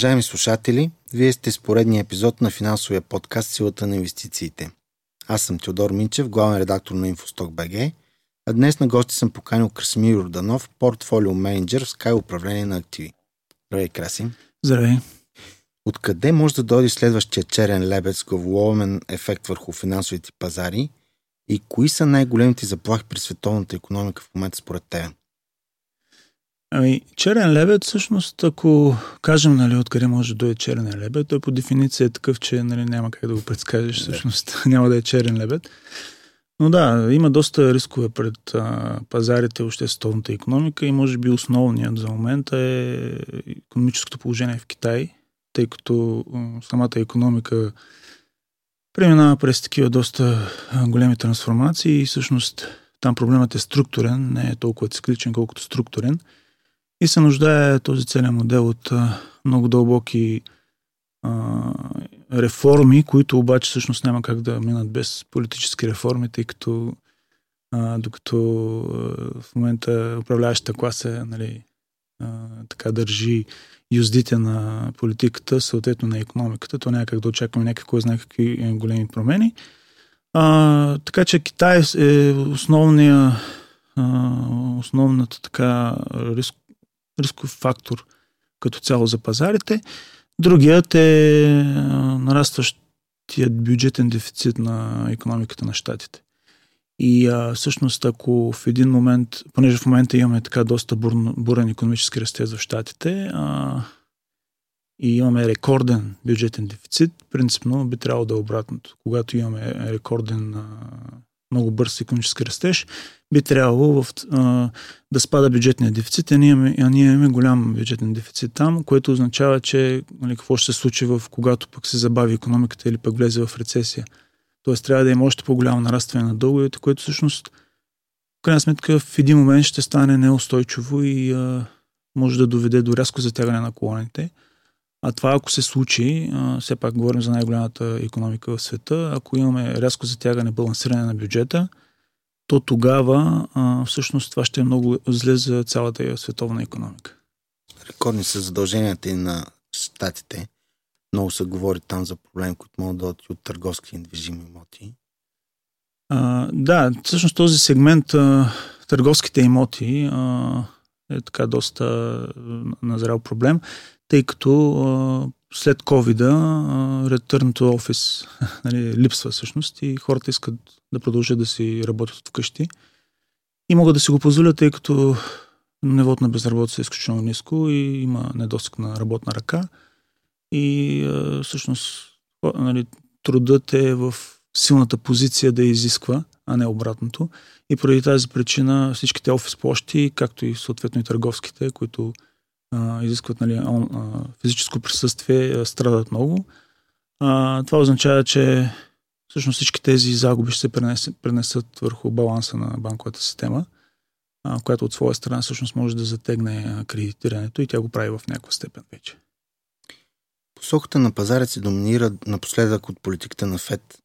Уважаеми слушатели, вие сте с поредния епизод на финансовия подкаст Силата на инвестициите. Аз съм Теодор Минчев, главен редактор на Инфосток БГ, а днес на гости съм поканил Красимир Орданов, портфолио менеджер в Sky управление на активи. Здравей, Красим. Здравей. Откъде може да дойде следващия черен лебед с главоломен ефект върху финансовите пазари и кои са най-големите заплахи при световната економика в момента според теб? Ами, черен лебед, всъщност, ако кажем, нали, откъде може да дойде черен лебед, той по дефиниция е такъв, че нали, няма как да го предскажеш, всъщност. Няма да е черен лебед. Но да, има доста рискове пред а, пазарите, още световната економика и може би основният за момента е економическото положение в Китай, тъй като самата економика преминава през такива доста големи трансформации и всъщност там проблемът е структурен, не е толкова цикличен, колкото структурен – и се нуждае този целият модел от много дълбоки а, реформи, които обаче всъщност няма как да минат без политически реформи, тъй като а, докато а, в момента управляващата класа нали, а, така държи юздите на политиката, съответно на економиката, то няма как да очакваме някакви, кой знае какви е, големи промени. А, така че Китай е основния, а, основната така риск, рисков фактор като цяло за пазарите. Другият е нарастващият бюджетен дефицит на економиката на щатите. И а, всъщност, ако в един момент, понеже в момента имаме така доста бурен, бурен економически растеж в щатите а, и имаме рекорден бюджетен дефицит, принципно би трябвало да е обратното. Когато имаме рекорден а, много бърз економически растеж, би трябвало в, а, да спада бюджетния дефицит, а ние, имаме, а ние имаме голям бюджетен дефицит там, което означава, че нали, какво ще се случи в когато пък се забави економиката или пък влезе в рецесия. Тоест трябва да има още по-голямо нарастване на дълговете, което всъщност в крайна сметка в един момент ще стане неустойчиво и а, може да доведе до рязко затягане на колоните. А това ако се случи, а, все пак говорим за най-голямата економика в света, ако имаме рязко затягане, балансиране на бюджета, то тогава а, всъщност това ще е много зле за цялата световна економика. Рекордни са задълженията и на щатите. Много се говори там за проблеми, които могат да дойдат от търговски недвижими имоти. А, да, всъщност този сегмент а, търговските имоти а, е така доста назрял проблем тъй като а, след COVID-а Return to Office нали, липсва всъщност и хората искат да продължат да си работят вкъщи и могат да си го позволят, тъй като нивото на безработица е изключително ниско и има недостиг на работна ръка и а, всъщност нали, трудът е в силната позиция да изисква, а не обратното. И поради тази причина всичките офис площи, както и съответно и търговските, които изискват нали, физическо присъствие, страдат много. Това означава, че всъщност всички тези загуби ще се пренесат, върху баланса на банковата система, която от своя страна всъщност може да затегне кредитирането и тя го прави в някаква степен вече. Посоката на пазара се доминира напоследък от политиката на ФЕД.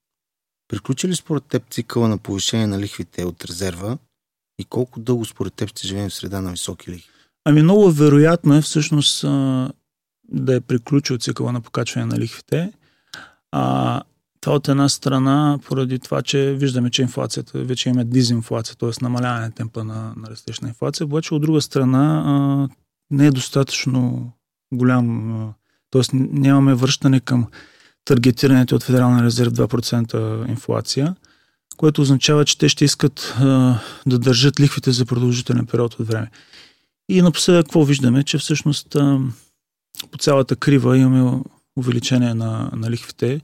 Приключи ли според теб цикъла на повишение на лихвите от резерва и колко дълго според теб ще живеем в среда на високи лихви? Ами много вероятно е всъщност а, да е приключил цикъла на покачване на лихвите. А, това от една страна, поради това, че виждаме, че инфлацията, вече имаме дизинфлация, т.е. намаляване на темпа на, на растеж на инфлация, обаче от друга страна а, не е достатъчно голям, т.е. нямаме връщане към таргетирането от Федерална резерв 2% инфлация, което означава, че те ще искат а, да държат лихвите за продължителен период от време. И напоследък какво виждаме, че всъщност по цялата крива имаме увеличение на, на лихвите,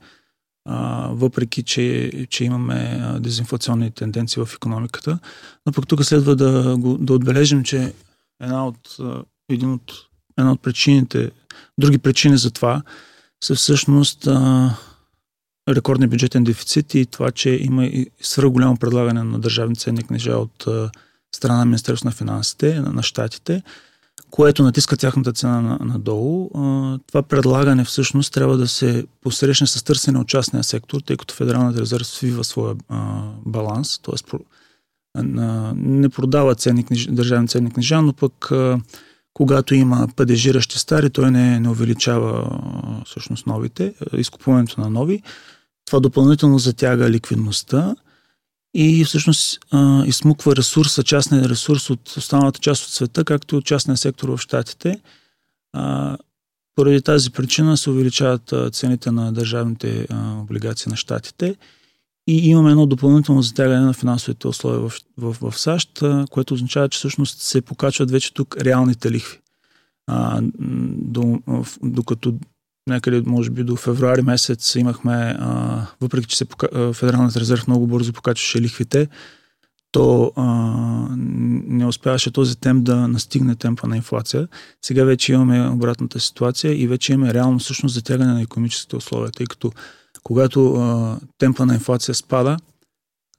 а, въпреки че, че имаме дезинфлационни тенденции в економиката. Но пък тук следва да, да отбележим, че една от, един от, една от причините, други причини за това са всъщност а, рекордния бюджетен дефицит и това, че има и голямо предлагане на държавни ценни книжа от а, страна на Министерство на финансите, на, щатите, което натиска тяхната цена на, надолу. Това предлагане всъщност трябва да се посрещне с търсене от частния сектор, тъй като Федералната резерва свива своя баланс, т.е. не продава ценни книжа, държавни ценни книжа, но пък Когато има падежиращи стари, той не, не увеличава всъщност новите, изкупуването на нови. Това допълнително затяга ликвидността и всъщност а, измуква ресурса, частния ресурс от останалата част от света, както и от частния сектор в Штатите. А, поради тази причина се увеличават цените на държавните облигации на Штатите и имаме едно допълнително затягане на финансовите условия в, в, в САЩ, което означава, че всъщност се покачват вече тук реалните лихви. А, до, докато някъде, може би до февруари месец имахме, а, въпреки че се пока, Федералният резерв много бързо покачваше лихвите, то а, не успяваше този темп да настигне темпа на инфлация. Сега вече имаме обратната ситуация и вече имаме реално всъщност затягане на економическите условия, тъй като когато а, темпа на инфлация спада,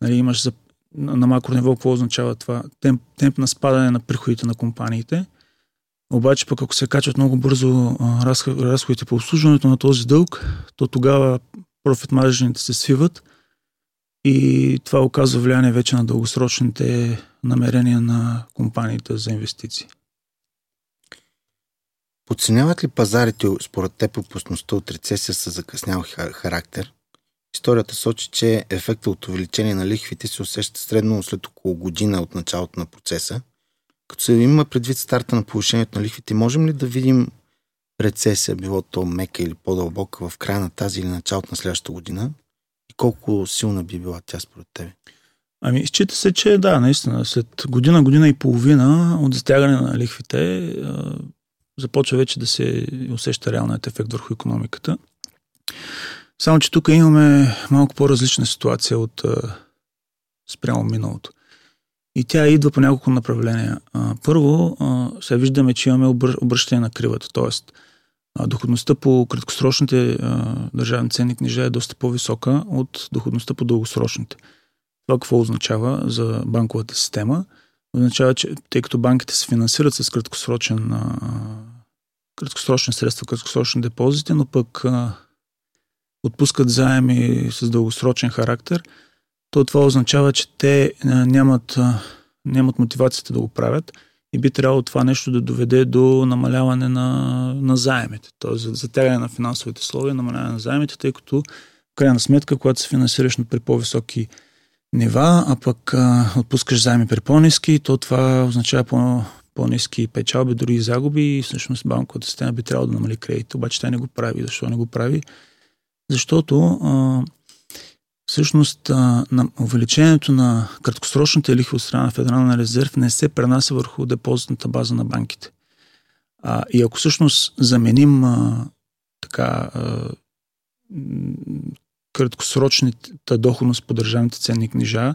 нали, имаш за, на макро ниво какво означава това? Темп, темп на спадане на приходите на компаниите – обаче пък ако се качват много бързо разходите по обслужването на този дълг, то тогава профит маржините се свиват и това оказва влияние вече на дългосрочните намерения на компаниите за инвестиции. Подценяват ли пазарите според теб опасността от рецесия с закъснял характер? Историята сочи, че ефекта от увеличение на лихвите се усеща средно след около година от началото на процеса – като се има предвид старта на повишението на лихвите, можем ли да видим рецесия, било то мека или по-дълбока в края на тази или началото на следващата година? И колко силна би била тя според тебе? Ами, счита се, че да, наистина, след година, година и половина от затягане на лихвите започва вече да се усеща реалният ефект върху економиката. Само, че тук имаме малко по-различна ситуация от спрямо миналото. И тя идва по няколко направления. Първо, сега виждаме, че имаме обръщане на кривата, т.е. доходността по краткосрочните държавни ценни книжа е доста по-висока от доходността по дългосрочните. Това какво означава за банковата система? Означава, че тъй като банките се финансират с краткосрочен, краткосрочни средства, краткосрочни депозити, но пък отпускат заеми с дългосрочен характер – то това означава, че те нямат, нямат мотивацията да го правят и би трябвало това нещо да доведе до намаляване на, на заемите, т.е. затягане на финансовите словия, намаляване на заемите, тъй като в крайна сметка, когато се финансираш при по-високи нива, а пък а, отпускаш заеми при по-низки, то това означава по, по-низки печалби, дори и загуби и всъщност банковата система би трябвало да намали кредит, обаче тя не го прави. Защо не го прави? Защото а, всъщност на увеличението на краткосрочните лихви от страна на Федерална резерв не се пренася върху депозитната база на банките. А, и ако всъщност заменим а, така а, краткосрочната доходност по държавните ценни книжа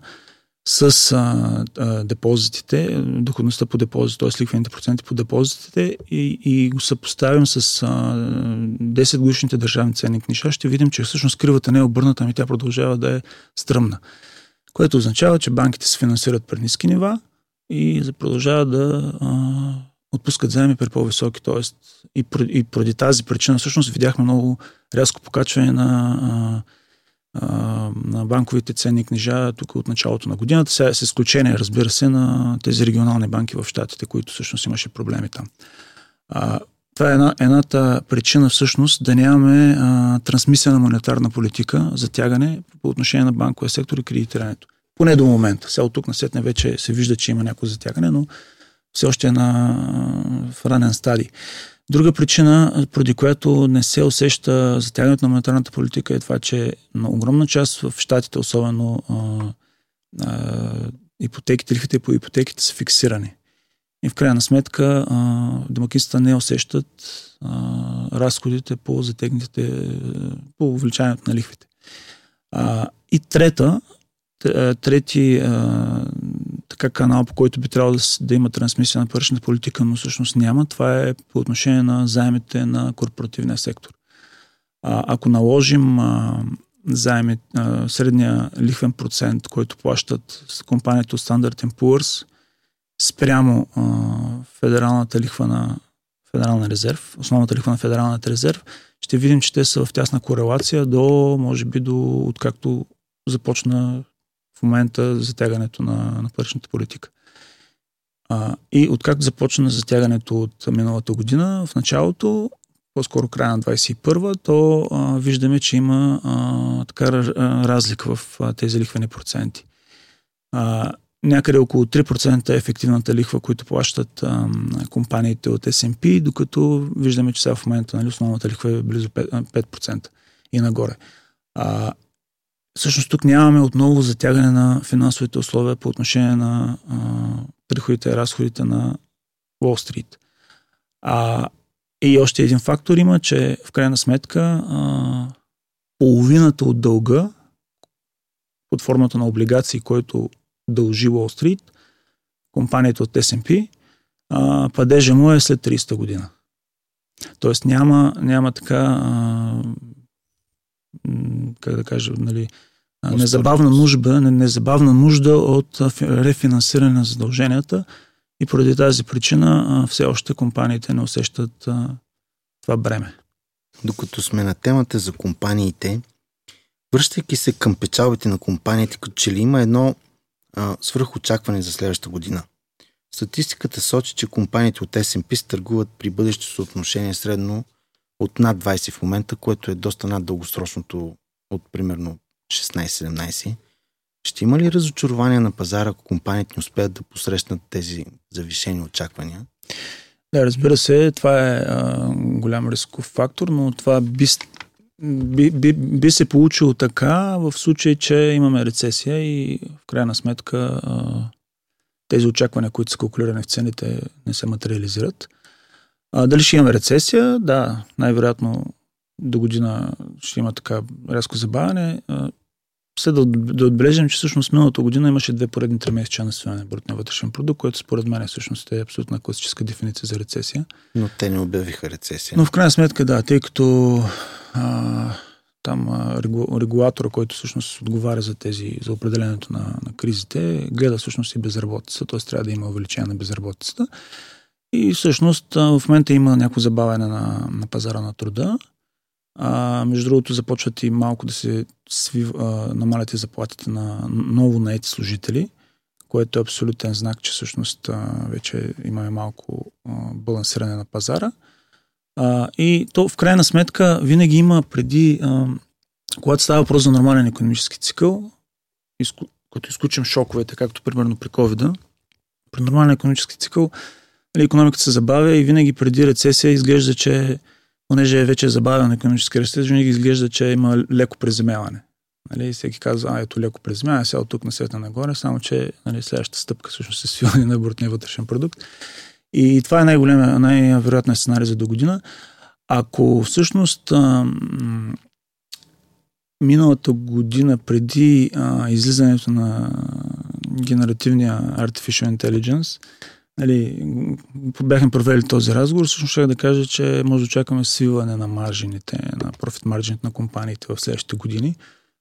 с а, а, депозитите, доходността по депозит, т.е. лихвените проценти по депозитите и, и го съпоставим с а, 10 годишните държавни ценни книжа, ще видим, че всъщност кривата не е обърната, ами тя продължава да е стръмна. Което означава, че банките се финансират при ниски нива и продължават да а, отпускат заеми при по-високи. Тоест, и, и поради тази причина всъщност видяхме много рязко покачване на а, на банковите ценни книжа тук от началото на годината, с изключение, разбира се, на тези регионални банки в Штатите, които всъщност имаше проблеми там. А, това е една, едната причина всъщност да нямаме а, трансмисия на монетарна политика, затягане по отношение на банковия сектор и кредитирането. Поне до момента. Сега от тук на сетне вече се вижда, че има някакво затягане, но все още е на, в ранен стадий. Друга причина, поради която не се усеща затягането на монетарната политика е това, че на огромна част в щатите, особено а, а, ипотеките, лихвите по ипотеките са фиксирани. И в крайна сметка домакинствата не усещат а, разходите по затегнатите, по увеличаването на лихвите. А, и трета, трети а, така канал, по който би трябвало да, да има трансмисия на паричната политика, но всъщност няма, това е по отношение на заемите на корпоративния сектор. А, ако наложим а, заеми, а, средния лихвен процент, който плащат компанията Standard Poor's, спрямо а, федералната лихва на Федерална резерв, основната лихва на Федералната резерв, ще видим, че те са в тясна корелация до, може би, до откакто започна в момента затягането на, на паричната политика. А, и откакто започна затягането от миналата година, в началото, по-скоро края на 21-а, то а, виждаме, че има а, така разлика в а, тези лихвени проценти. А, някъде около 3% е ефективната лихва, които плащат а, компаниите от S&P, докато виждаме, че сега в момента нали, основната лихва е близо 5%, 5% и нагоре. А, всъщност тук нямаме отново затягане на финансовите условия по отношение на а, приходите и разходите на Уолл Стрит. А, и още един фактор има, че в крайна сметка а, половината от дълга под формата на облигации, който дължи Уолл Стрит, компанията от S&P, а, падежа му е след 30-та година. Тоест няма, няма така, а, как да кажа, нали, незабавна нужда, незабавна нужда от рефинансиране на задълженията и поради тази причина все още компаниите не усещат това бреме. Докато сме на темата за компаниите, връщайки се към печалбите на компаниите, като че ли има едно а, свръхочакване за следващата година. Статистиката сочи, че компаниите от S&P търгуват при бъдещо съотношение средно от над 20 в момента, което е доста над дългосрочното от примерно 16-17. Ще има ли разочарование на пазара, ако компаниите не успеят да посрещнат тези завишени очаквания? Да, разбира се, това е а, голям рисков фактор, но това би, би, би, би се получило така в случай, че имаме рецесия и в крайна сметка а, тези очаквания, които са калкулирани в цените, не се материализират. А, дали ще имаме рецесия? Да, най-вероятно до година ще има така рязко забавяне. След да, да отбележим, че всъщност миналата година имаше две поредни три месеца на свиване на брутния вътрешен продукт, което според мен всъщност е абсолютна класическа дефиниция за рецесия. Но те не обявиха рецесия. Но в крайна сметка да, тъй като а, там а, регу, регулатора, който всъщност отговаря за тези, за определенето на, на кризите, гледа всъщност и безработица, т.е. трябва да има увеличение на безработицата. И всъщност в момента има някакво забавяне на, на пазара на труда. А, между другото, започват и малко да се свив, намалят заплатите на ново наети служители, което е абсолютен знак, че всъщност а, вече имаме малко а, балансиране на пазара. А, и то в крайна сметка винаги има преди, а, когато става въпрос за нормален економически цикъл, изку, като изключим шоковете, както примерно при covid при нормален економически цикъл, нали, економиката се забавя и винаги преди рецесия изглежда, че понеже е вече забавен економически растеж, винаги изглежда, че има леко преземяване. Нали, всеки казва, а ето леко преземяване, сега от тук на света нагоре, само че нали, следващата стъпка всъщност е свиване на брутния вътрешен продукт. И това е най-големия, най-вероятният сценарий за до година. Ако всъщност миналата година преди а, излизането на генеративния Artificial Intelligence, нали, бяхме провели този разговор, всъщност ще да кажа, че може да очакваме свиване на маржините, на профит маржините на компаниите в следващите години,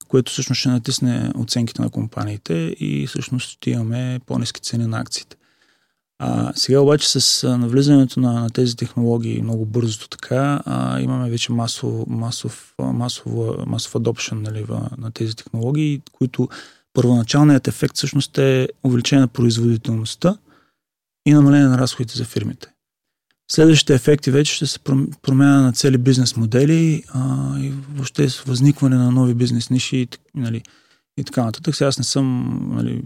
което всъщност ще натисне оценките на компаниите и всъщност ще имаме по-низки цени на акциите. А, сега обаче с навлизането на, на тези технологии много бързото така, а, имаме вече масов, масов, масов, масов adoption нали, на тези технологии, които първоначалният ефект всъщност е увеличение на производителността, и намаление на разходите за фирмите. Следващите ефекти вече ще се промяна на цели бизнес модели а, и въобще с възникване на нови бизнес ниши и, нали, и така нататък. Сега аз не съм нали,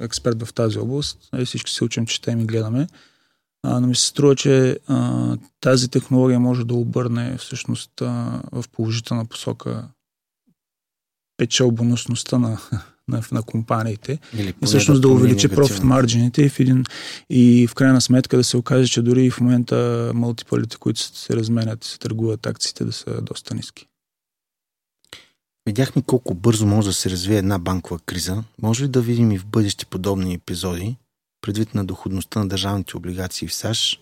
експерт в тази област. Нали, всички се учим, четем и гледаме. А, но ми се струва, че а, тази технология може да обърне всъщност а, в положителна посока печелбоносността на, на, на компаниите Или и всъщност да, да увеличи профит марджините и в, един, и в крайна сметка да се окаже, че дори и в момента мултиплите, които се разменят и се търгуват акциите да са доста ниски. Видяхме колко бързо може да се развие една банкова криза. Може ли да видим и в бъдещи подобни епизоди, предвид на доходността на държавните облигации в САЩ?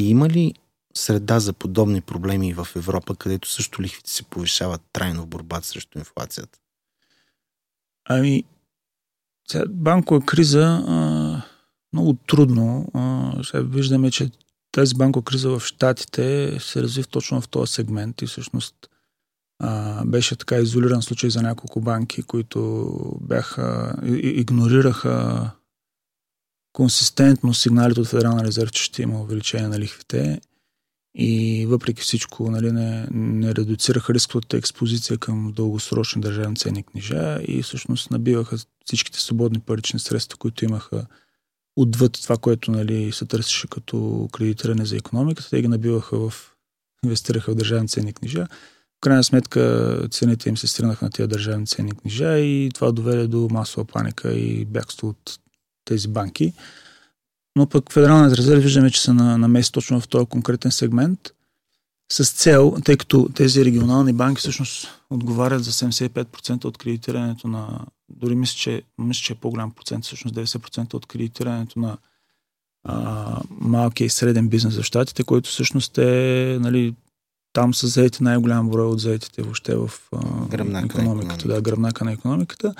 И има ли среда за подобни проблеми в Европа, където също лихвите се повишават трайно в борбата срещу инфлацията? Ами, сега, банкова криза а, много трудно. А, сега виждаме, че тази банкова криза в Штатите се разви точно в този сегмент и всъщност а, беше така изолиран случай за няколко банки, които бяха, игнорираха консистентно сигналите от Федерална резерв, че ще има увеличение на лихвите и въпреки всичко нали, не, не редуцираха рисковата експозиция към дългосрочни държавни ценни книжа и всъщност набиваха всичките свободни парични средства, които имаха отвъд това, което нали, се търсеше като кредитиране за економиката. Те ги набиваха в инвестираха в държавни ценни книжа. В крайна сметка цените им се стръгнаха на тези държавни ценни книжа и това доведе до масова паника и бягство от тези банки. Но пък Федералната резерва виждаме, че са на, на место точно в този конкретен сегмент с цел, тъй като тези регионални банки всъщност отговарят за 75% от кредитирането на, дори мисля, че, мисля, че е по-голям процент, всъщност 90% от кредитирането на а, малкия и среден бизнес в щатите, който всъщност е, нали, там са заети най-голям брой от заетите въобще в а, гръбнака економиката, да, гръбнака на економиката.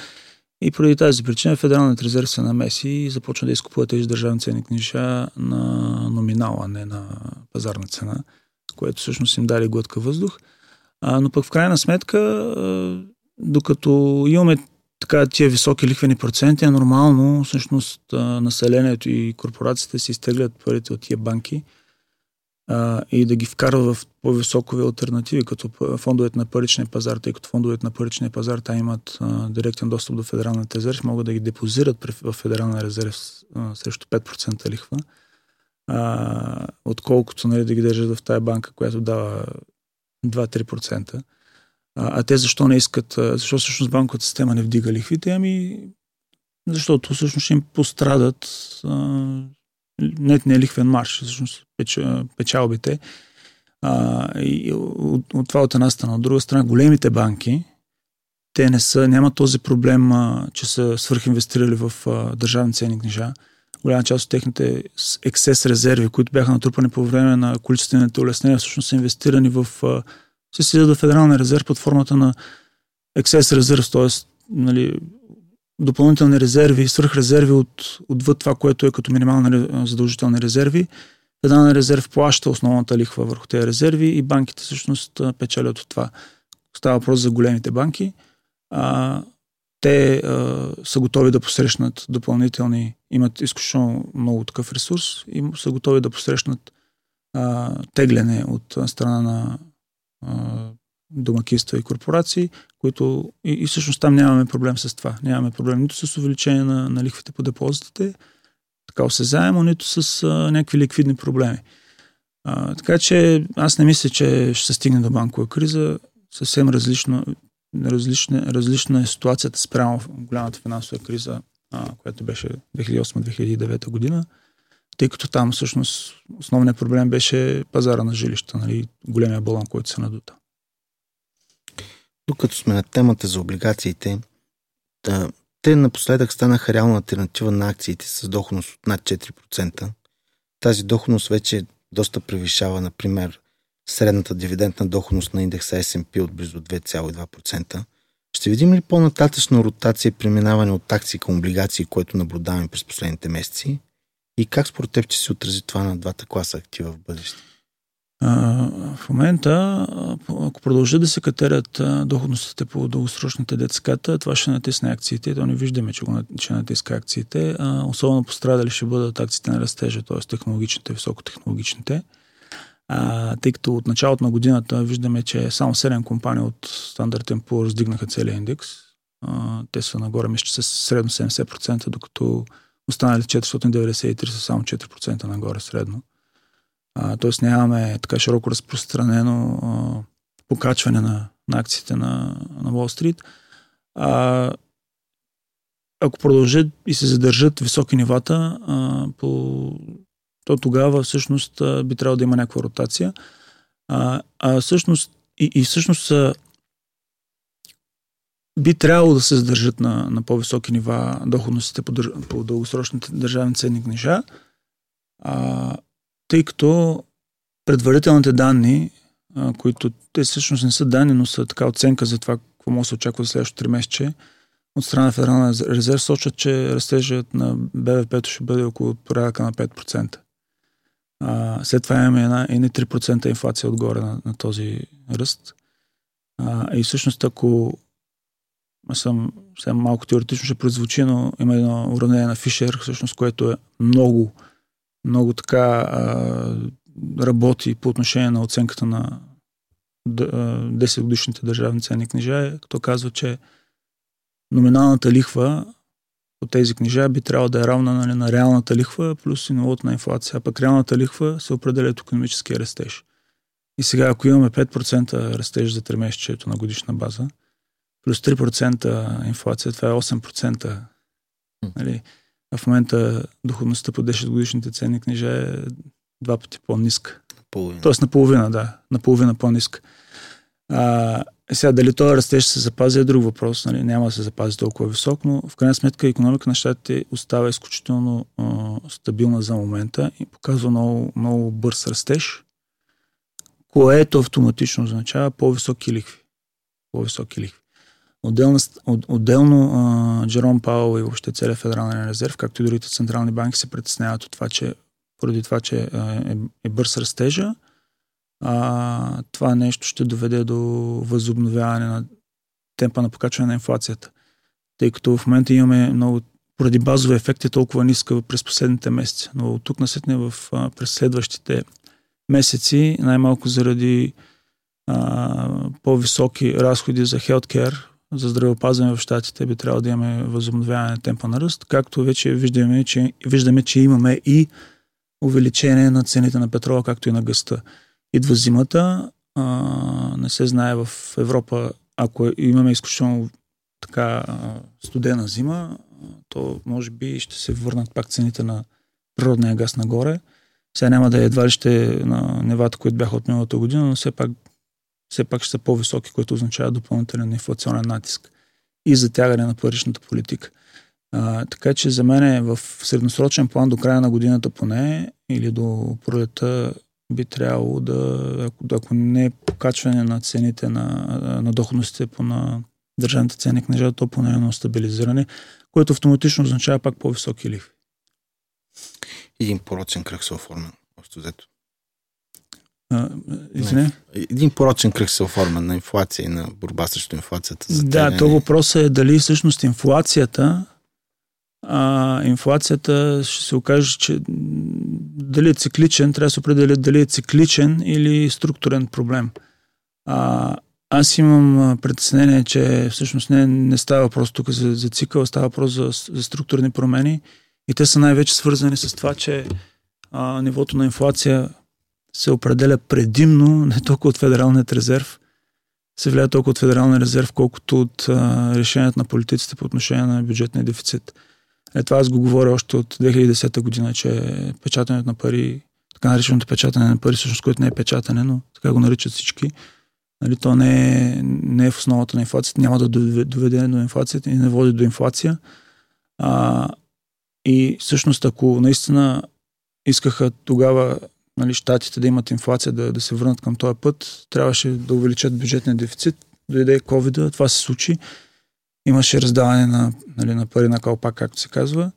И поради тази причина Федералният резерв се намеси и започна да изкупува тези държавни ценни книжа на номинал, а не на пазарна цена, което всъщност им дали глътка въздух. А, но пък в крайна сметка, докато имаме така тия високи лихвени проценти, е нормално всъщност населението и корпорациите си изтеглят парите от тия банки а, и да ги вкарват в по-високови альтернативи, като фондовете на паричния пазар, тъй като фондовете на паричния пазар та имат а, директен достъп до Федералната резерв, могат да ги депозират в Федерална резерв а, срещу 5% лихва, а, отколкото нали, да ги държат в тая банка, която дава 2-3%. А, те защо не искат, защо всъщност банковата система не вдига лихвите? Ами, защото всъщност ще им пострадат нетния лихвен марш, всъщност печ, печалбите. А, и от, от това от една страна. От друга страна, големите банки, те не са, нямат този проблем, а, че са свърхинвестирали в а, държавни ценни книжа. Голяма част от техните ексес резерви, които бяха натрупани по време на количествените улеснения, всъщност са инвестирани в а, се седят в Федерална резерв под формата на excess резерв, т.е. Нали, допълнителни резерви, свръхрезерви от, отвъд това, което е като минимални задължителни резерви. Федерална резерв плаща основната лихва върху тези резерви и банките всъщност печелят от това. Става въпрос за големите банки. А, те а, са готови да посрещнат допълнителни, имат изключително много такъв ресурс и са готови да посрещнат а, тегляне от страна на домакинства и корпорации, които и, и всъщност там нямаме проблем с това. Нямаме проблем нито с увеличение на, на лихвите по депозитите, така осезаемо, нито с а, някакви ликвидни проблеми. А, така че аз не мисля, че ще се стигне до банкова криза. Съвсем различно, различна, различна е ситуацията спрямо голямата финансова криза, а, която беше 2008-2009 година тъй като там всъщност основният проблем беше пазара на жилища, нали, големия балон, който се надута. Докато сме на темата за облигациите, да, те напоследък станаха реална альтернатива на акциите с доходност от над 4%. Тази доходност вече доста превишава, например, средната дивидендна доходност на индекса S&P от близо 2,2%. Ще видим ли по-нататъчна ротация и преминаване от акции към облигации, което наблюдаваме през последните месеци? И как според теб ще се отрази това на двата класа актива в бъдеще? В момента, ако продължат да се катерят доходностите по дългосрочните детската, това ще натисне акциите. То не виждаме, че, го, натиска акциите. Особено пострадали ще бъдат акциите на растежа, т.е. технологичните, високотехнологичните. А, тъй като от началото на годината виждаме, че само 7 компании от Standard Poor's раздигнаха целият индекс. А, те са нагоре, мисля, са средно 70%, докато Останали 493 са само 4% нагоре средно. А, тоест нямаме така широко разпространено а, покачване на, на акциите на, на Уолл Стрит. А, ако продължат и се задържат високи нивата, а, по, то тогава всъщност а, би трябвало да има някаква ротация. А, а всъщност и, и всъщност би трябвало да се задържат на, на по-високи нива доходностите по, по дългосрочните държавни ценни книжа, а, тъй като предварителните данни, а, които те всъщност не са данни, но са така оценка за това, какво може да се очаква за следващото 3 месече, от страна на Федерална резерв сочат, че растежът на БВП ще бъде около порядъка на 5%. А, след това имаме една, една 3% инфлация отгоре на, на този ръст. А, и всъщност ако съм, съм малко теоретично ще прозвучи, но има едно уравнение на Фишер, всъщност, което е много, много така а, работи по отношение на оценката на 10 годишните държавни ценни книжа, като казва, че номиналната лихва по тези книжа би трябвало да е равна нали, на реалната лихва плюс и на инфлация. А пък реалната лихва се определя от економическия растеж. И сега, ако имаме 5% растеж за 3 месечето на годишна база, плюс 3% инфлация, това е 8%. Нали? А в момента доходността по 10 годишните ценни книжа е два пъти по-ниска. Половина. Тоест наполовина, да. Наполовина по-ниска. А, сега, дали този растеж ще се запази е друг въпрос. Нали? Няма да се запази толкова висок, но в крайна сметка економика на щатите остава изключително а, стабилна за момента и показва много, много бърз растеж, което автоматично означава по-високи лихви. По-високи лихви. Отделно, отделно а, Джером Пауъл и въобще целият федерален резерв, както и другите централни банки се притесняват от това, че поради това, че е, е бърз растежа, а, това нещо ще доведе до възобновяване на темпа на покачване на инфлацията. Тъй като в момента имаме много, поради базови ефекти толкова ниска през последните месеци. Но от тук насетне в а, през следващите месеци, най-малко заради а, по-високи разходи за хелткер, за здравеопазване в щатите би трябвало да имаме възобновяване на темпа на ръст, както вече виждаме, че, виждаме, че имаме и увеличение на цените на петрола, както и на гъста. Идва зимата, а, не се знае в Европа, ако имаме изключително така студена зима, то може би ще се върнат пак цените на природния газ нагоре. Сега няма да е едва ли ще на нивата, които бяха от миналата година, но все пак, все пак ще са по-високи, което означава допълнителен инфлационен натиск и затягане на паричната политика. А, така че за мен е в средносрочен план до края на годината поне или до пролета би трябвало да, ако, ако не е покачване на цените на, на доходностите по на държавните ценни книжа, то поне едно стабилизиране, което автоматично означава пак по-високи лихви. Един порочен кръг се оформя, общо взето. Извине? Един порочен кръг се оформя на инфлация и на борба срещу инфлацията. Да, то въпросът е дали всъщност инфлацията а, инфлацията ще се окаже, че дали е цикличен, трябва да се определи дали е цикличен или структурен проблем. А, аз имам притеснение, че всъщност не, не става въпрос тук за, за цикъл, става въпрос за, за структурни промени и те са най-вече свързани с това, че а, нивото на инфлация се определя предимно не толкова от Федералният резерв, се влияе толкова от Федералния резерв, колкото от а, решението на политиците по отношение на бюджетния дефицит. Е, това аз го говоря още от 2010 година, че печатането на пари, така нареченото печатане на пари, всъщност, което не е печатане, но така го наричат всички, нали, то не е, не е в основата на инфлацията, няма да доведе до инфлацията и не води до инфлация. А, и всъщност, ако наистина искаха тогава нали, щатите да имат инфлация, да, да се върнат към този път, трябваше да увеличат бюджетния дефицит. Дойде COVID, това се случи имаше раздаване на, нали, на пари на калпак, както се казва.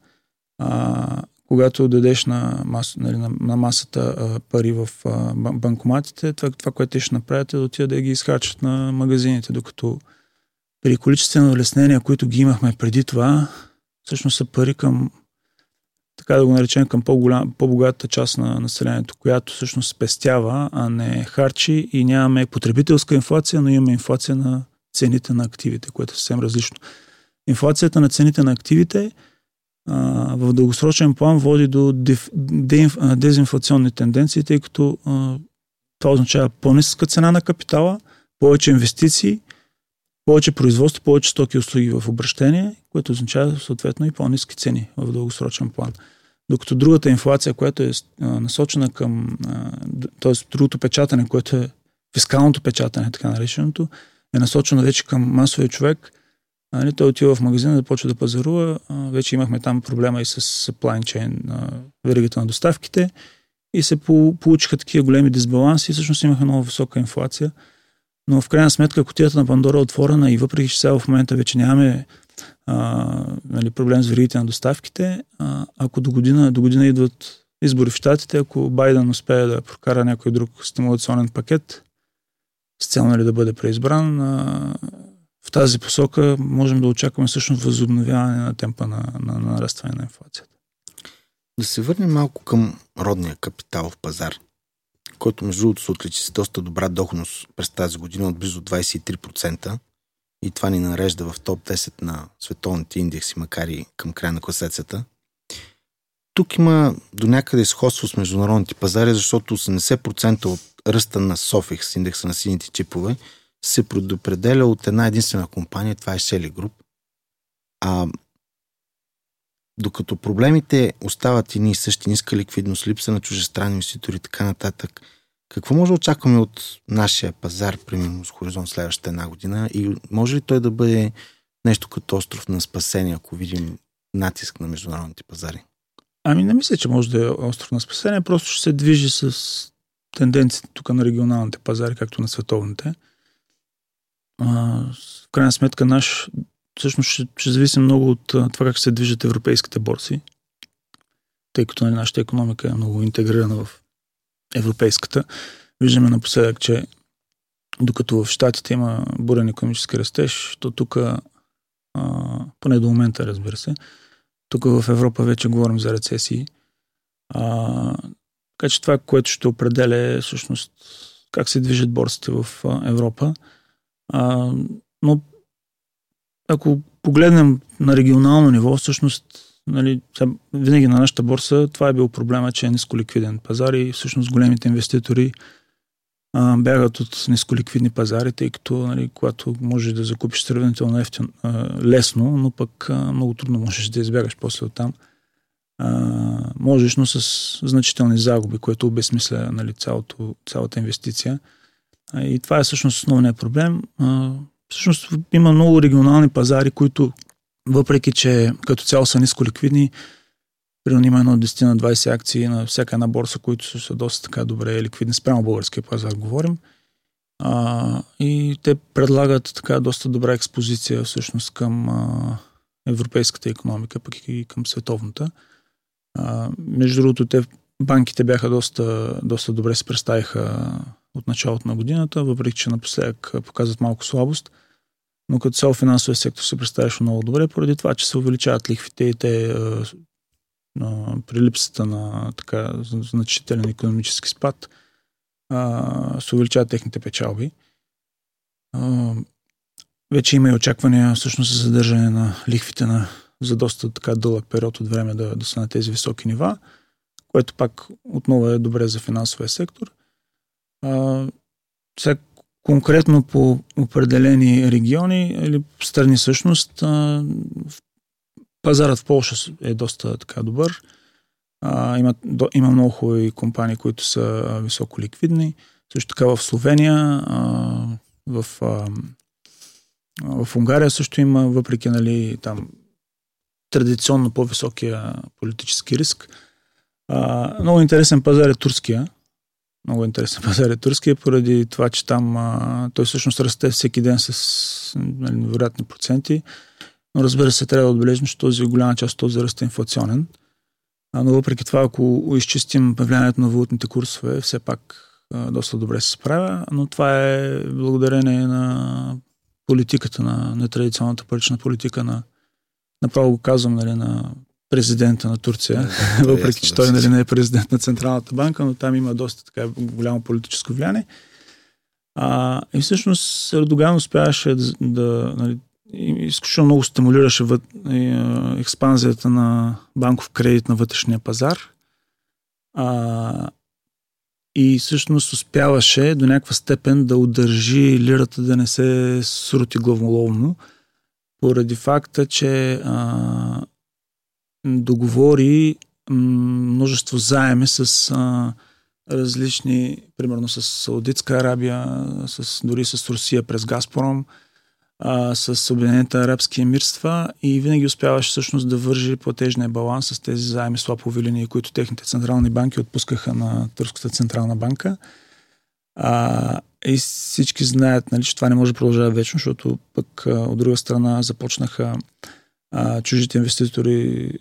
А, когато дадеш на, мас, нали, на, на масата а, пари в а, банкоматите, това, това, което те ще направят е да отидат да ги изхарчат на магазините, докато при количествено улеснения, които ги имахме преди това, всъщност са пари към така да го наречем към по-богатата част на населението, която всъщност спестява, а не харчи и нямаме потребителска инфлация, но имаме инфлация на цените на активите, което е съвсем различно. Инфлацията на цените на активите а, в дългосрочен план води до деф, деф, дезинфлационни тенденции, тъй като а, това означава по-ниска цена на капитала, повече инвестиции, повече производство, повече стоки и услуги в обращение, което означава съответно и по-низки цени в дългосрочен план. Докато другата инфлация, която е насочена към, т.е. другото печатане, което е фискалното печатане, така нареченото, е насочено вече към масовия човек, нали, той отива в магазина да почва да пазарува. Вече имахме там проблема и с supply chain, веригата на доставките и се получиха такива големи дисбаланси и всъщност имаха много висока инфлация. Но в крайна сметка котията на Пандора е отворена и въпреки, че сега в момента вече нямаме а, нали, проблем с веригите на доставките, а, ако до година, до година идват избори в Штатите, ако Байден успее да прокара някой друг стимулационен пакет, с цел нали, да бъде преизбран. в тази посока можем да очакваме всъщност възобновяване на темпа на, на, на нарастване на инфлацията. Да се върнем малко към родния капиталов пазар, който между другото се отличи с доста добра доходност през тази година от близо 23% и това ни нарежда в топ 10 на световните индекси, макар и към края на класацията. Тук има до някъде сходство с международните пазари, защото 80% от ръста на Sofix, индекса на сините чипове, се предопределя от една единствена компания, това е Shelly Group. А докато проблемите остават и ние същи, ниска ликвидност, липса на чужестранни инвеститори и така нататък, какво може да очакваме от нашия пазар, примерно с хоризонт следващата една година и може ли той да бъде нещо като остров на спасение, ако видим натиск на международните пазари? Ами не мисля, че може да е остров на спасение, просто ще се движи с тенденциите тук на регионалните пазари, както на световните. В крайна сметка наш всъщност ще, ще зависи много от това как се движат европейските борси, тъй като нали, нашата економика е много интегрирана в европейската. Виждаме напоследък, че докато в Штатите има бурен економически растеж, то тук, поне до момента, разбира се, тук в Европа вече говорим за рецесии. А, така че това, което ще определя е всъщност как се движат борсите в Европа. А, но ако погледнем на регионално ниво, всъщност нали, винаги на нашата борса това е бил проблема, че е нисколиквиден пазар и всъщност големите инвеститори а, бягат от нисколиквидни пазари, тъй като нали, когато можеш да закупиш сравнително лесно, но пък а, много трудно можеш да избягаш после от там. А, можеш, но с значителни загуби, което обезмисля нали, цялото, цялата инвестиция. А, и това е всъщност основният проблем. А, всъщност има много регионални пазари, които въпреки, че като цяло са ниско ликвидни, примерно има едно 10 на 20 акции на всяка една борса, които са доста така добре ликвидни, спрямо българския пазар говорим. А, и те предлагат така доста добра експозиция всъщност към а, европейската економика, пък и към световната. А, между другото, те, банките бяха доста, доста добре се представиха от началото на годината, въпреки че напоследък показват малко слабост. Но като цяло финансовия сектор се представяше много добре, поради това, че се увеличават лихвите и те при липсата на така значителен економически спад се увеличават техните печалби. Вече има и очаквания всъщност за задържане на лихвите на, за доста така дълъг период от време да, да са на тези високи нива, което пак отново е добре за финансовия сектор. А, сега, конкретно по определени региони или страни всъщност, пазарът в Польша е доста така добър. Има, има много хубави компании, които са високо ликвидни. Също така в Словения, а, в, в Унгария също има, въпреки нали, там традиционно по-високия политически риск. Много интересен пазар е турския много интересен пазар е турския, поради това, че там а, той всъщност расте всеки ден с нали, невероятни проценти. Но разбира се, трябва да отбележим, че този голяма част от този ръст е инфлационен. А, но въпреки това, ако изчистим влиянието на валутните курсове, все пак а, доста добре се справя. Но това е благодарение на политиката, на нетрадиционната парична политика на направо го казвам, нали, на президента на Турция, да, въпреки че той нали, не е президент на Централната банка, но там има доста така голямо политическо влияние. А, и всъщност Ердоган успяваше да, да нали, изключително много стимулираше въд, експанзията на банков кредит на вътрешния пазар. А, и всъщност успяваше до някаква степен да удържи лирата да не се срути главоловно, поради факта, че а, договори множество заеми с а, различни, примерно с Саудитска Арабия, с, дори с Русия през Газпром, а, с Обединените арабски емирства и винаги успяваше всъщност да вържи платежния баланс с тези заеми слапови линии, които техните централни банки отпускаха на Турската централна банка. А, и всички знаят, нали, че това не може да продължава вечно, защото пък а, от друга страна започнаха а, чужите инвеститори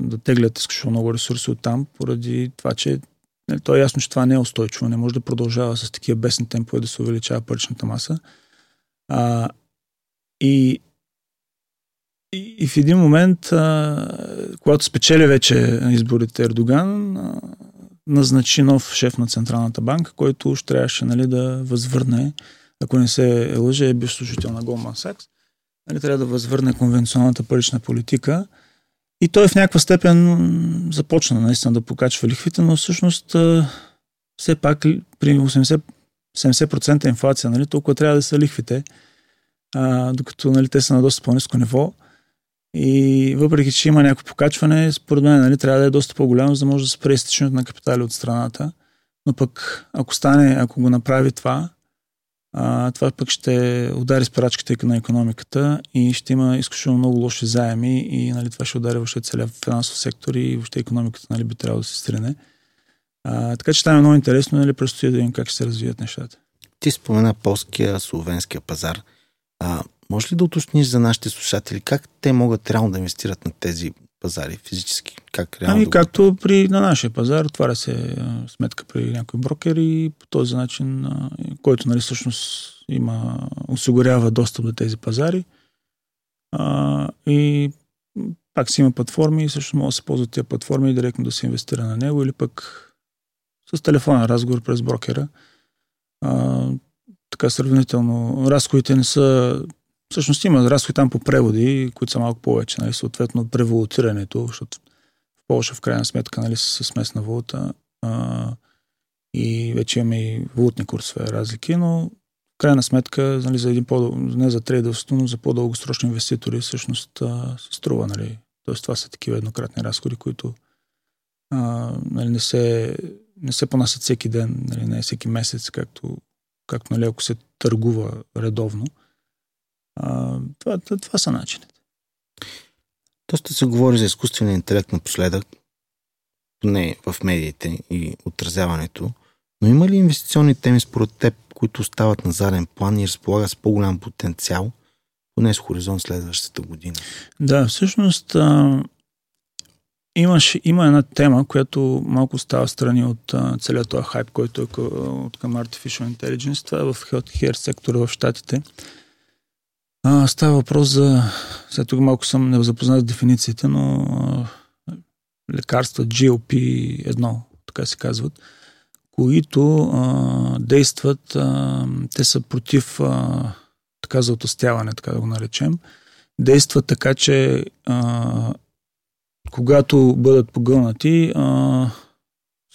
да теглят изключително много ресурси от там, поради това, че нали, то е ясно, че това не е устойчиво, не може да продължава с такива бесни темпове да се увеличава паричната маса. А, и, и, и в един момент, а, когато спечели вече изборите Ердоган, а, назначи нов шеф на Централната банка, който уж трябваше нали, да възвърне, ако не се лъже, е бив служител на Goldman Sachs, нали, трябва да възвърне конвенционалната парична политика. И той в някаква степен започна наистина да покачва лихвите, но всъщност все пак при 80, 70% инфлация, нали, толкова трябва да са лихвите, а, докато нали, те са на доста по-низко ниво. И въпреки, че има някакво покачване, според мен нали, трябва да е доста по-голямо, за да може да спре изтичането на капитали от страната. Но пък, ако стане, ако го направи това, а, това пък ще удари спирачката на економиката и ще има изключително много лоши заеми и нали, това ще удари въобще целият финансов сектор и въобще економиката нали, би трябвало да се стрене. А, така че става много интересно, нали, предстои да видим как ще се развият нещата. Ти спомена полския, словенския пазар. А, може ли да уточниш за нашите слушатели как те могат реално да инвестират на тези пазари физически? Как реално ами да както го... при, на нашия пазар, отваря се сметка при някой брокер и по този начин, който нали, всъщност има, осигурява достъп до тези пазари. А, и пак си има платформи и също може да се ползват тези платформи и директно да се инвестира на него или пък с телефонен разговор през брокера. А, така сравнително. Разходите не са Всъщност има разходи там по преводи, които са малко повече, нали, съответно превалутирането, защото в Польша в крайна сметка нали, с местна валута а, и вече имаме и валутни курсове разлики, но в крайна сметка нали, за един по не за трейдърство, но за по-дългосрочни инвеститори всъщност а, се струва. Нали. Тоест това са такива еднократни разходи, които а, нали, не, се, не се понасят всеки ден, нали, не всеки месец, както, както нали, ако се търгува редовно. А, това, това, това са начините. Доста се говори за изкуствения интелект напоследък, не в медиите и отразяването, но има ли инвестиционни теми според теб, които остават на заден план и разполагат с по-голям потенциал, поне с хоризонт следващата година? Да, всъщност а, имаш, има една тема, която малко става страни от а, целият този хайп, който е от към Artificial Intelligence. Това е в healthcare сектора в Штатите. А, става въпрос за... Сега тук малко съм не запознат с дефинициите, но а, лекарства GLP-1, така се казват, които а, действат, а, те са против а, така за отостяване, така да го наречем, действат така, че а, когато бъдат погълнати, а,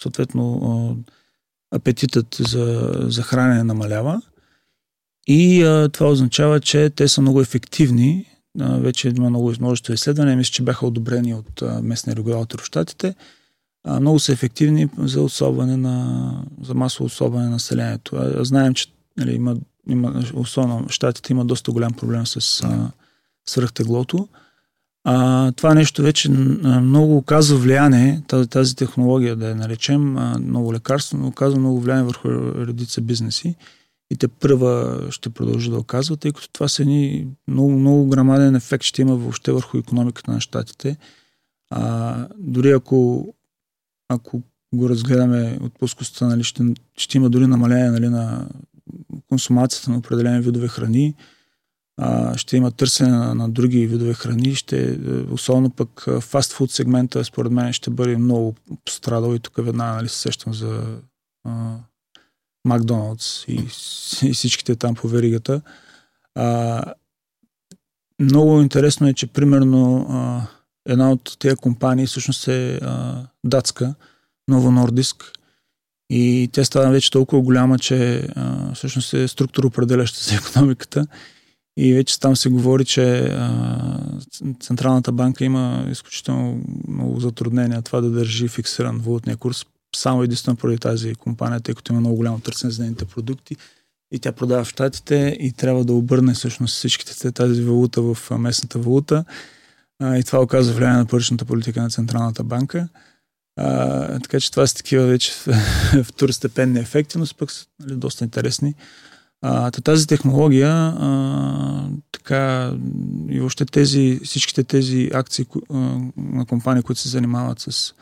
съответно а, апетитът за, за хранене намалява и а, това означава, че те са много ефективни. А, вече има много множество изследвания. Мисля, че бяха одобрени от а, местния регулатор в Штатите. А, много са ефективни за особане на, за масово особане на населението. А, знаем, че нали, има, има, особено в Штатите има доста голям проблем с а, свръхтеглото. А, това нещо вече много оказва влияние, тази, тази технология, да я наречем, а, ново лекарство, но оказва много влияние върху редица бизнеси и те първа ще продължи да оказва, тъй като това са едни много, много грамаден ефект ще има въобще върху економиката на щатите. А, дори ако, ако го разгледаме от плоскостта, нали, ще, ще има дори намаление нали, на консумацията на определени видове храни, а, ще има търсене на, на други видове храни, ще, особено пък фастфуд сегмента, според мен, ще бъде много пострадал и тук веднага нали, се сещам за а, Макдоналдс и, и всичките там по веригата. А, много интересно е, че примерно а, една от тези компании всъщност е а, датска, Ново Нордиск. И тя става вече толкова голяма, че а, всъщност е структура определяща за економиката. И вече там се говори, че а, Централната банка има изключително много затруднения това да държи фиксиран валутния курс само единствено поради тази компания, тъй като има много голямо търсене за нейните продукти и тя продава в Штатите и трябва да обърне всъщност всичките тази валута в местната валута. И това оказва влияние на паричната политика на Централната банка. А, така че това са такива вече второстепенни ефекти, но пък са нали, доста интересни. А, тази технология, а, така, и въобще тези, всичките тези акции а, на компании, които се занимават с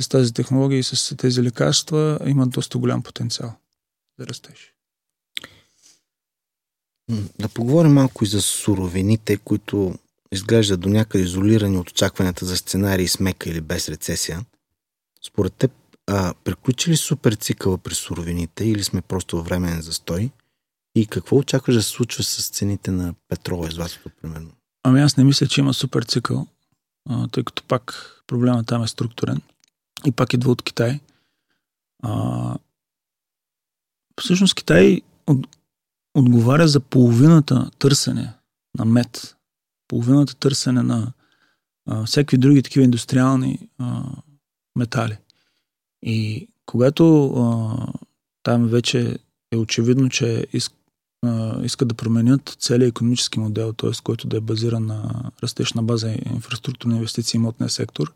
с тази технология и с тези лекарства имат доста голям потенциал да растеш. Да поговорим малко и за суровините, които изглеждат до някъде изолирани от очакванията за сценарии с мека или без рецесия. Според теб, а, приключи ли супер цикъла при суровините или сме просто във временен застой? И какво очакваш да се случва с цените на петрола и златото, примерно? Ами аз не мисля, че има супер цикъл, а, тъй като пак проблемът там е структурен и пак идва от Китай. А, всъщност Китай от, отговаря за половината търсене на мед, половината търсене на а, всякакви други такива индустриални а, метали. И когато а, там вече е очевидно, че иск, а, искат да променят целият економически модел, т.е. който да е базиран на растеж на база инфраструктурни инвестиции и имотния сектор,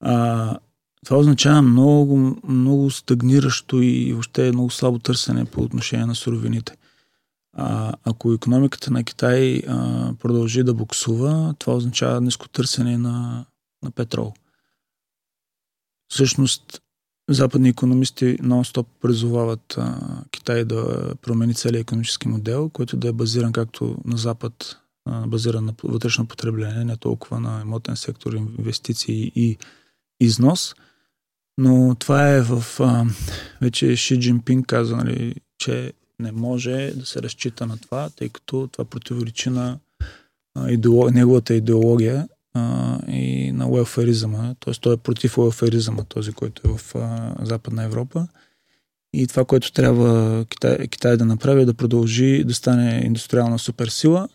а, това означава много, много стагниращо и въобще много слабо търсене по отношение на суровините. А, ако економиката на Китай а, продължи да буксува, това означава ниско търсене на, на петрол. Всъщност, западни економисти нон-стоп призовават а, Китай да промени целият економически модел, който да е базиран както на Запад, а, базиран на вътрешно потребление, не толкова на имотен сектор, инвестиции и износ. Но това е в... А, вече Ши Джинпинг каза, нали, че не може да се разчита на това, тъй като това противоречи на а, идеолог, неговата идеология а, и на уелферизъма. Т.е. той е против уелферизъма, този, който е в а, Западна Европа. И това, което трябва Китай, Китай да направи, е да продължи да стане индустриална суперсила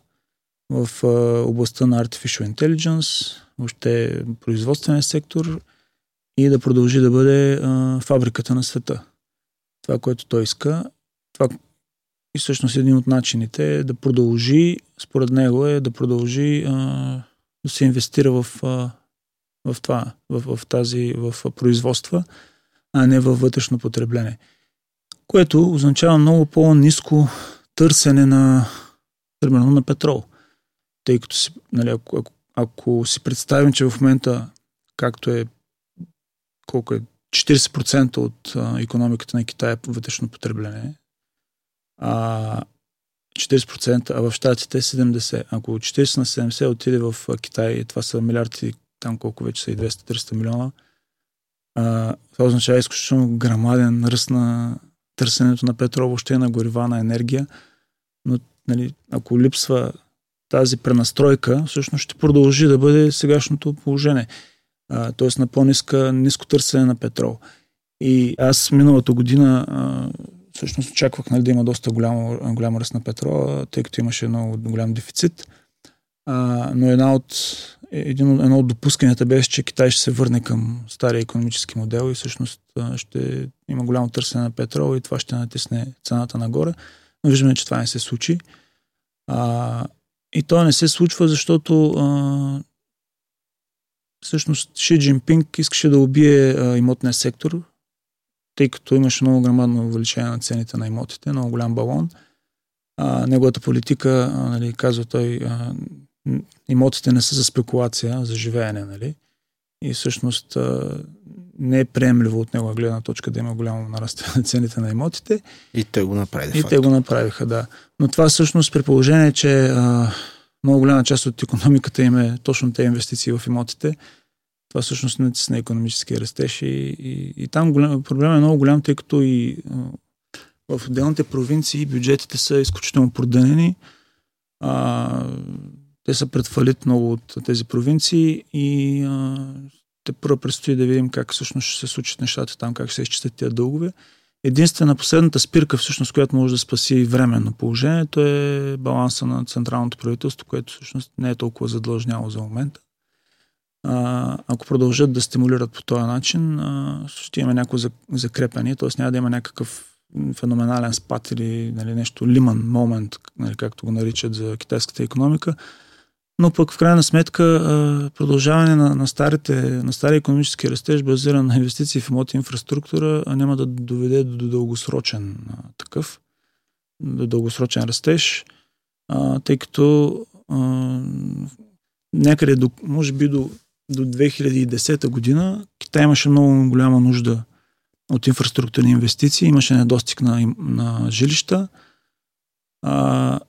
в а, областта на Artificial Intelligence, въобще производствения сектор и да продължи да бъде а, фабриката на света. Това, което той иска, това, и всъщност един от начините е да продължи, според него е да продължи а, да се инвестира в, а, в това, в, в тази, в производства, а не във вътрешно потребление. Което означава много по-низко търсене на, примерно, на петрол. Тъй като си, нали, ако, ако, ако си представим, че в момента, както е, колко е, 40% от а, економиката на Китай е вътрешно потребление, а 40%, а в Штатите 70%. Ако 40 на 70 отиде в Китай, това са милиарди, там колко вече са и 200-300 милиона, а, това означава изключително грамаден ръст на търсенето на петрол, въобще на горива, на енергия. Но нали, ако липсва тази пренастройка, всъщност ще продължи да бъде сегашното положение. Т.е. на по-ниска, ниско търсене на петрол. И аз миналата година а, всъщност очаквах нали, да има доста голям, голям ръст на петрола, тъй като имаше много голям дефицит. А, но една от, един, едно от допусканията беше, че Китай ще се върне към стария економически модел и всъщност ще има голямо търсене на петрол и това ще натисне цената нагоре. Но виждаме, че това не се случи. А, и то не се случва, защото а, всъщност Ши Джинпинг искаше да убие а, имотния сектор, тъй като имаше много грамадно увеличение на цените на имотите, много голям балон. А, неговата политика, а, нали, казва той, а, имотите не са за спекулация, за живеене. Нали? И всъщност а, не е приемливо от него гледна точка да има голямо нарастване на цените на имотите. И те го направиха. И те го направиха, да. Но това всъщност при положение, че а, много голяма част от економиката им е точно тези инвестиции в имотите, това всъщност натисна економическия растеж и, и, и там проблемът е много голям, тъй като и в отделните провинции бюджетите са изключително продънени. А, те са предфалит много от тези провинции и а, те първо предстои да видим как всъщност ще се случат нещата там, как ще се изчистят тези дългове. Единствена последната спирка, всъщност, която може да спаси временно положението е баланса на централното правителство, което всъщност не е толкова задлъжняло за момента а, ако продължат да стимулират по този начин, а, ще има някакво закрепане, т.е. няма да има някакъв феноменален спад или нали, нещо лиман момент, нали, както го наричат за китайската економика. Но пък в крайна сметка продължаване на, на, старите, на стария економически растеж, базиран на инвестиции в имоти инфраструктура, няма да доведе до, до дългосрочен такъв, до дългосрочен растеж, тъй като някъде до, може би до до 2010 година Китай имаше много голяма нужда от инфраструктурни инвестиции, имаше недостиг на, на жилища А,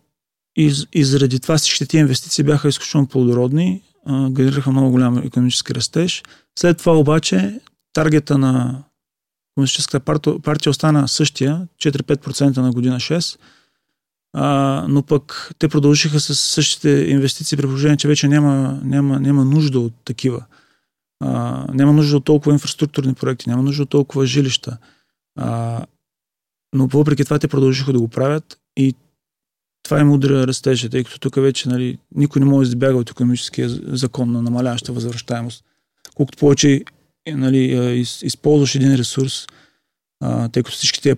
и, и заради това всичките тези инвестиции бяха изключително плодородни, а, генерираха много голям економически растеж. След това обаче таргета на Комунистическата партия, партия остана същия, 4-5% на година 6%, а, но пък те продължиха с същите инвестиции при положение, че вече няма, няма, няма нужда от такива. А, няма нужда от толкова инфраструктурни проекти, няма нужда от толкова жилища. А, но въпреки това те продължиха да го правят и това е мудрия растеж, тъй като тук вече нали, никой не може да избяга от економическия закон на намаляваща възвръщаемост. Колкото повече нали, из, използваш един ресурс, а, тъй като всички тези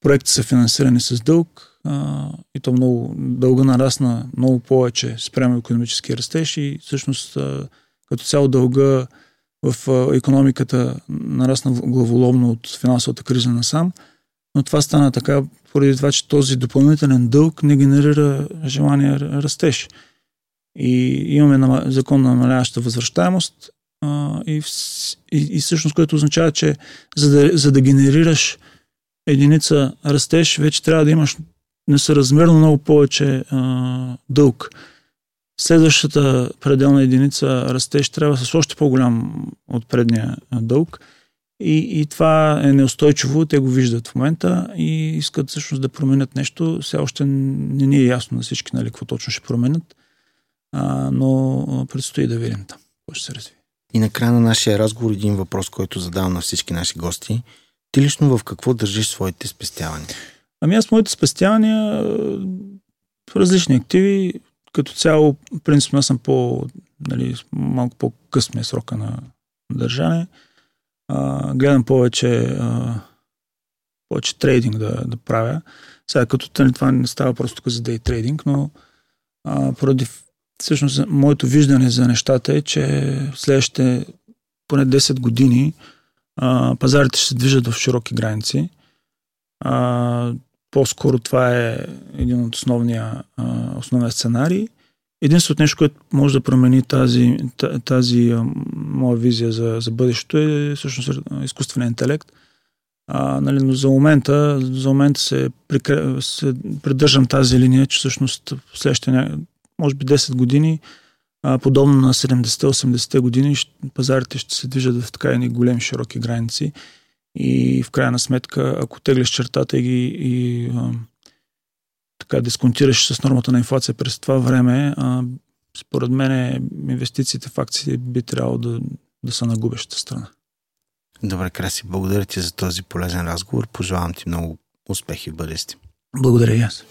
проекти са финансирани с дълг а, и то много дълга нарасна много повече спрямо економически растеж и всъщност а, като цяло дълга в а, економиката нарасна главоломно от финансовата криза насам, но това стана така поради това, че този допълнителен дълг не генерира желания растеж. И имаме закон на намаляваща възвръщаемост а, и, и, и всъщност, което означава, че за да, за да генерираш единица растеж, вече трябва да имаш несъразмерно много повече а, дълг. Следващата пределна единица растеж трябва с още по-голям от предния дълг. И, и това е неустойчиво, те го виждат в момента и искат всъщност да променят нещо. Все още не ни е ясно на всички нали, какво точно ще променят, а, но предстои да видим там, какво ще се развие. И накрая на нашия разговор един въпрос, който задавам на всички наши гости. Ти лично в какво държиш своите спестявания? Ами аз моите спестявания в различни активи, като цяло, принципно съм по, нали, малко по-късния срока на държане. А, гледам повече, а, повече трейдинг да, да правя. Сега като нали, това не става просто тук за дей трейдинг, но а, поради всъщност моето виждане за нещата е, че следващите поне 10 години а, пазарите ще се движат в широки граници. А, по-скоро това е един от основния, а, основния сценарий. Единственото нещо, което може да промени тази, тази моя визия за, за бъдещето е всъщност изкуственият интелект. А, нали, но за момента, за момента се, се придържам тази линия, че всъщност в следващите може би 10 години, а, подобно на 70-80 години, пазарите ще се движат в така едни големи широки граници и в крайна сметка, ако теглиш чертата и, и така дисконтираш с нормата на инфлация през това време, а, според мен инвестициите в акции би трябвало да, да са на губещата страна. Добре, Краси, благодаря ти за този полезен разговор. Пожелавам ти много успехи в бъдеще. Благодаря и аз.